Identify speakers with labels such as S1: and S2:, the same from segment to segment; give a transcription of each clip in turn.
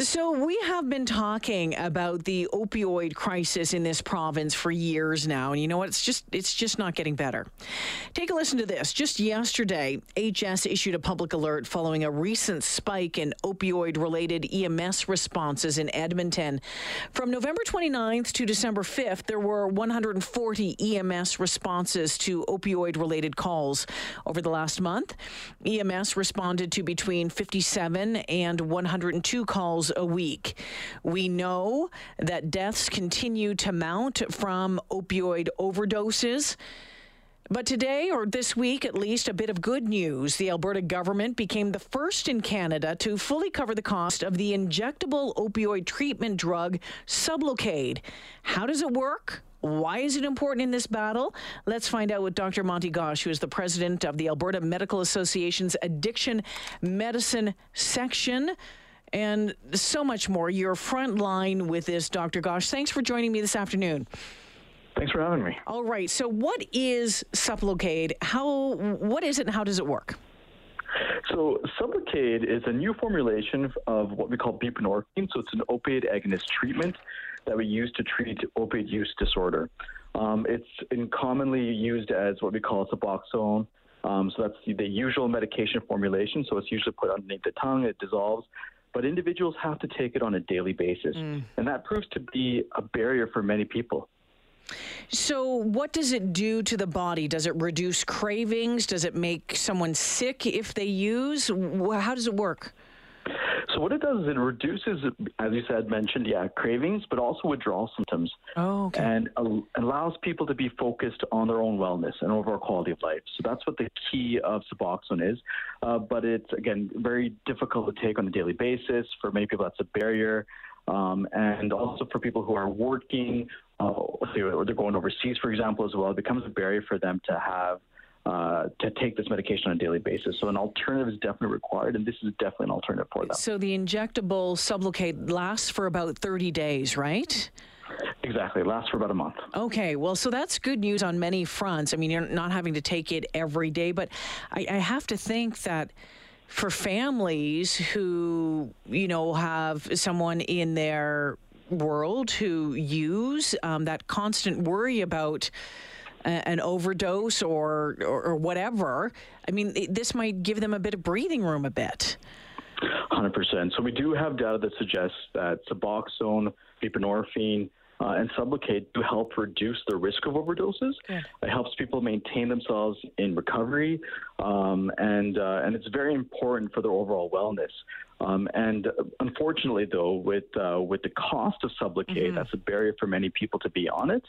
S1: So, we have been talking about the opioid crisis in this province for years now, and you know what? It's just it's just not getting better. Take a listen to this. Just yesterday, AHS issued a public alert following a recent spike in opioid-related EMS responses in Edmonton. From November 29th to December 5th, there were 140 EMS responses to opioid-related calls over the last month. EMS responded to between 57 and 102 calls a week. We know that deaths continue to mount from opioid overdoses. But today, or this week at least, a bit of good news. The Alberta government became the first in Canada to fully cover the cost of the injectable opioid treatment drug Sublocade. How does it work? Why is it important in this battle? Let's find out with Dr. Monty Ghosh, who is the president of the Alberta Medical Association's Addiction Medicine section and so much more. You're front line with this, Dr. Ghosh. Thanks for joining me this afternoon.
S2: Thanks for having me.
S1: All right. So, what is Sublocade? How? What is it, and how does it work?
S2: So, Sublocade is a new formulation of what we call buprenorphine. So, it's an opiate agonist treatment that we use to treat opiate use disorder. Um, it's commonly used as what we call Suboxone. Um, so that's the, the usual medication formulation. So it's usually put underneath the tongue. It dissolves but individuals have to take it on a daily basis. Mm. And that proves to be a barrier for many people.
S1: So, what does it do to the body? Does it reduce cravings? Does it make someone sick if they use? How does it work?
S2: So what it does is it reduces, as you said, mentioned, yeah, cravings, but also withdrawal symptoms.
S1: Oh, okay.
S2: And allows people to be focused on their own wellness and overall quality of life. So that's what the key of Suboxone is. Uh, but it's, again, very difficult to take on a daily basis. For many people, that's a barrier. Um, and also for people who are working, uh, or they're going overseas, for example, as well, it becomes a barrier for them to have uh, to take this medication on a daily basis. So an alternative is definitely required, and this is definitely an alternative for them.
S1: So the injectable Sublocade lasts for about 30 days, right?
S2: Exactly. It lasts for about a month.
S1: Okay. Well, so that's good news on many fronts. I mean, you're not having to take it every day, but I, I have to think that for families who, you know, have someone in their world who use um, that constant worry about an overdose or, or, or whatever, I mean, this might give them a bit of breathing room a bit.
S2: 100%. So we do have data that suggests that Suboxone, buprenorphine, uh, and Sublocade do help reduce the risk of overdoses. Good. It helps people maintain themselves in recovery, um, and uh, and it's very important for their overall wellness. Um, and unfortunately, though, with uh, with the cost of Sublocade, mm-hmm. that's a barrier for many people to be on it.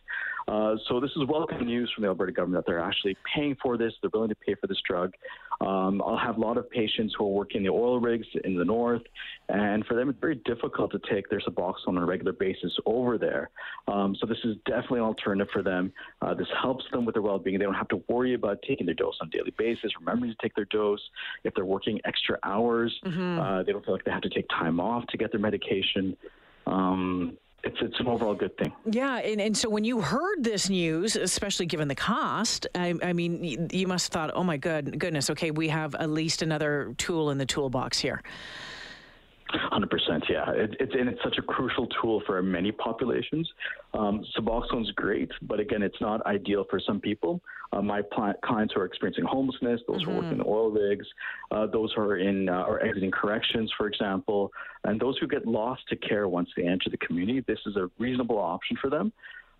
S2: Uh, so this is welcome news from the Alberta government that they're actually paying for this. They're willing to pay for this drug. Um, I'll have a lot of patients who are working the oil rigs in the north, and for them, it's very difficult to take their Suboxone on a regular basis over there. Um, so this is definitely an alternative for them. Uh, this helps them with their well-being. They don't have to worry about taking their dose on a daily basis, remembering to take their dose. If they're working extra hours, mm-hmm. uh, they don't feel like they have to take time off to get their medication. Um, it's it's an overall good thing.
S1: Yeah, and, and so when you heard this news, especially given the cost, I, I mean, you must have thought, oh my good goodness, okay, we have at least another tool in the toolbox here.
S2: Hundred percent, yeah. It, it's and it's such a crucial tool for many populations. Um, Suboxone's great, but again, it's not ideal for some people. Uh, my pl- clients who are experiencing homelessness, those mm-hmm. who are working in oil rigs, uh, those who are in uh, or exiting corrections, for example, and those who get lost to care once they enter the community, this is a reasonable option for them.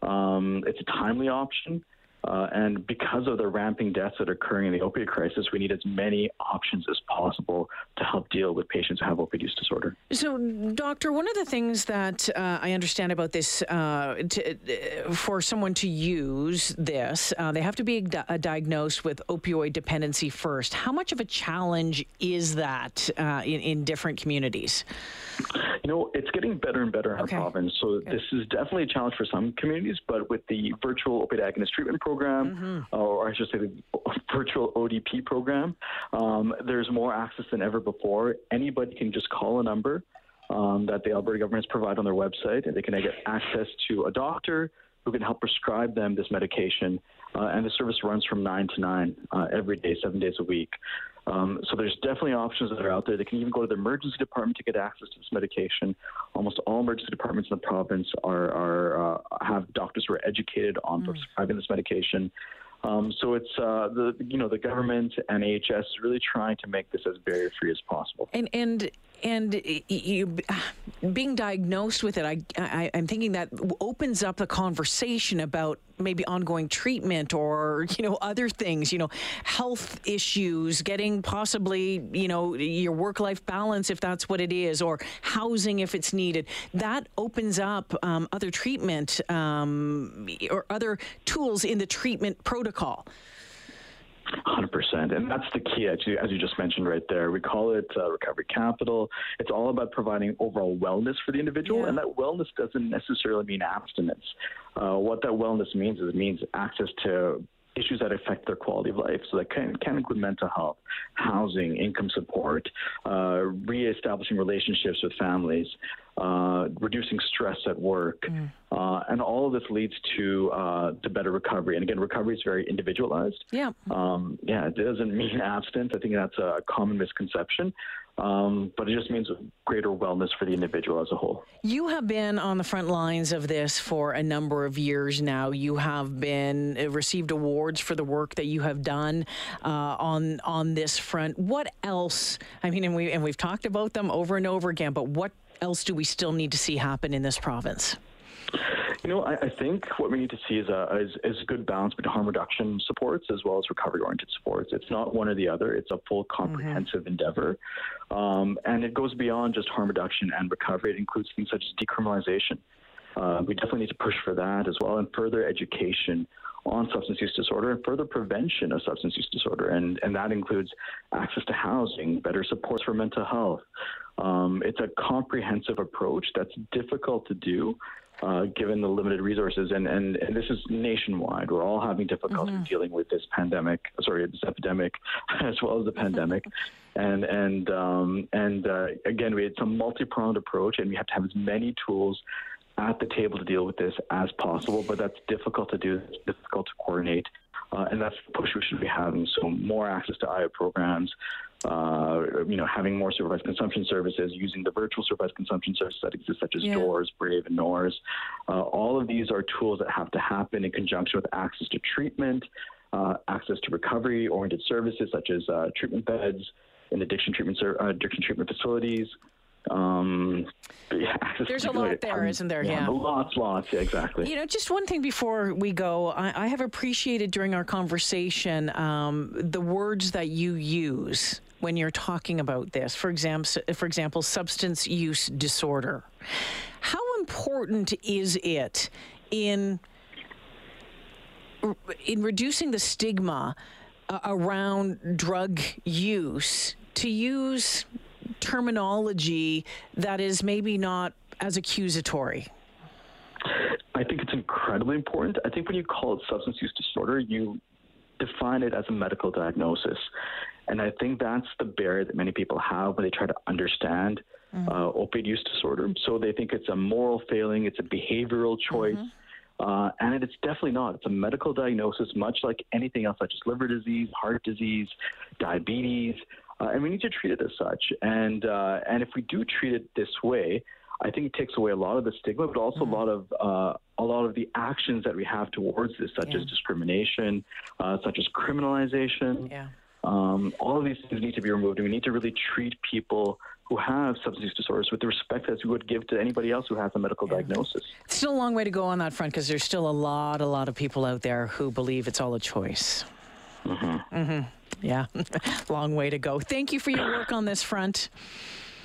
S2: Um, it's a timely option. Uh, and because of the ramping deaths that are occurring in the opioid crisis, we need as many options as possible to help deal with patients who have opioid use disorder.
S1: So, doctor, one of the things that uh, I understand about this, uh, to, uh, for someone to use this, uh, they have to be di- diagnosed with opioid dependency first. How much of a challenge is that uh, in, in different communities?
S2: You know, it's getting better and better in okay. our province. So okay. this is definitely a challenge for some communities, but with the virtual opiate agonist treatment program, mm-hmm. or I should say the virtual ODP program, um, there's more access than ever before. Anybody can just call a number um, that the Alberta government has provided on their website, and they can get access to a doctor who can help prescribe them this medication uh, and the service runs from 9 to 9 uh, every day, seven days a week. Um, so there's definitely options that are out there. They can even go to the emergency department to get access to this medication. Almost all emergency departments in the province are, are uh, have doctors who are educated on mm. prescribing this medication. Um, so it's uh, the you know the government and AHS is really trying to make this as barrier free as possible.
S1: And and and you being diagnosed with it, I, I am thinking that opens up the conversation about maybe ongoing treatment or you know other things, you know, health issues, getting possibly you know your work life balance if that's what it is, or housing if it's needed. That opens up um, other treatment um, or other tools in the treatment protocol.
S2: 100%. And that's the key, as you, as you just mentioned right there. We call it uh, recovery capital. It's all about providing overall wellness for the individual, yeah. and that wellness doesn't necessarily mean abstinence. Uh, what that wellness means is it means access to issues that affect their quality of life. So that can, can include mental health, housing, income support, uh, reestablishing relationships with families, uh, reducing stress at work, mm. uh, and all of this leads to uh, to better recovery. And again, recovery is very individualized.
S1: Yeah.
S2: Um, yeah, it doesn't mean abstinence. I think that's a common misconception. Um, but it just means greater wellness for the individual as a whole.
S1: You have been on the front lines of this for a number of years now. You have been uh, received awards for the work that you have done uh, on on this front. What else? I mean, and we and we've talked about them over and over again. But what else do we still need to see happen in this province?
S2: You know, I, I, think what we need to see is a, is, is a good balance between harm reduction supports as well as recovery oriented supports. It's not one or the other, it's a full comprehensive mm-hmm. endeavor. Um, and it goes beyond just harm reduction and recovery, it includes things such as decriminalization. Uh, we definitely need to push for that as well and further education on substance use disorder and further prevention of substance use disorder. And, and that includes access to housing, better supports for mental health. Um, it's a comprehensive approach that's difficult to do uh, given the limited resources. And, and, and this is nationwide. We're all having difficulty mm-hmm. dealing with this pandemic, sorry, this epidemic, as well as the pandemic. and and um, and uh, again, we, it's a multi-pronged approach, and we have to have as many tools at the table to deal with this as possible. But that's difficult to do. It's difficult to coordinate, uh, and that's the push we should be having. So more access to IA programs, uh, you know, having more supervised consumption services, using the virtual supervised consumption services that exist, such as yeah. DORS, Brave, and NORS. Uh, all of these are tools that have to happen in conjunction with access to treatment, uh, access to recovery-oriented services such as uh, treatment beds and addiction treatment ser- uh, addiction treatment facilities. Um,
S1: yeah, There's a lot there, not there? Yeah,
S2: yeah, lots, lots. Yeah, exactly.
S1: You know, just one thing before we go, I, I have appreciated during our conversation um, the words that you use when you're talking about this. For example, for example, substance use disorder. How important is it in in reducing the stigma uh, around drug use to use terminology that is maybe not as accusatory?
S2: I think it's incredibly important. I think when you call it substance use disorder, you define it as a medical diagnosis. And I think that's the barrier that many people have when they try to understand mm-hmm. uh, opiate use disorder. So they think it's a moral failing, it's a behavioral choice. Mm-hmm. Uh, and it's definitely not. It's a medical diagnosis, much like anything else, such as liver disease, heart disease, diabetes, uh, and we need to treat it as such. And uh, and if we do treat it this way, I think it takes away a lot of the stigma, but also mm-hmm. a lot of uh, a lot of the actions that we have towards this, such yeah. as discrimination, uh, such as criminalization.
S1: Yeah.
S2: Um, all of these things need to be removed, and we need to really treat people who have substance use disorders with the respect as we would give to anybody else who has a medical yeah. diagnosis.
S1: Still a long way to go on that front because there's still a lot, a lot of people out there who believe it's all a choice.
S2: Mm-hmm.
S1: Mm-hmm. Yeah, long way to go. Thank you for your work on this front.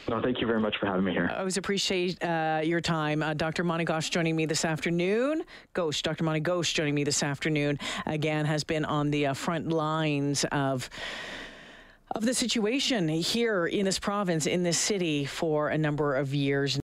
S2: No, thank you very much for having me here.
S1: I always appreciate uh, your time. Uh, Dr. Mani Ghosh joining me this afternoon. Ghosh, Dr. Mani Ghosh joining me this afternoon again has been on the uh, front lines of of the situation here in this province, in this city, for a number of years.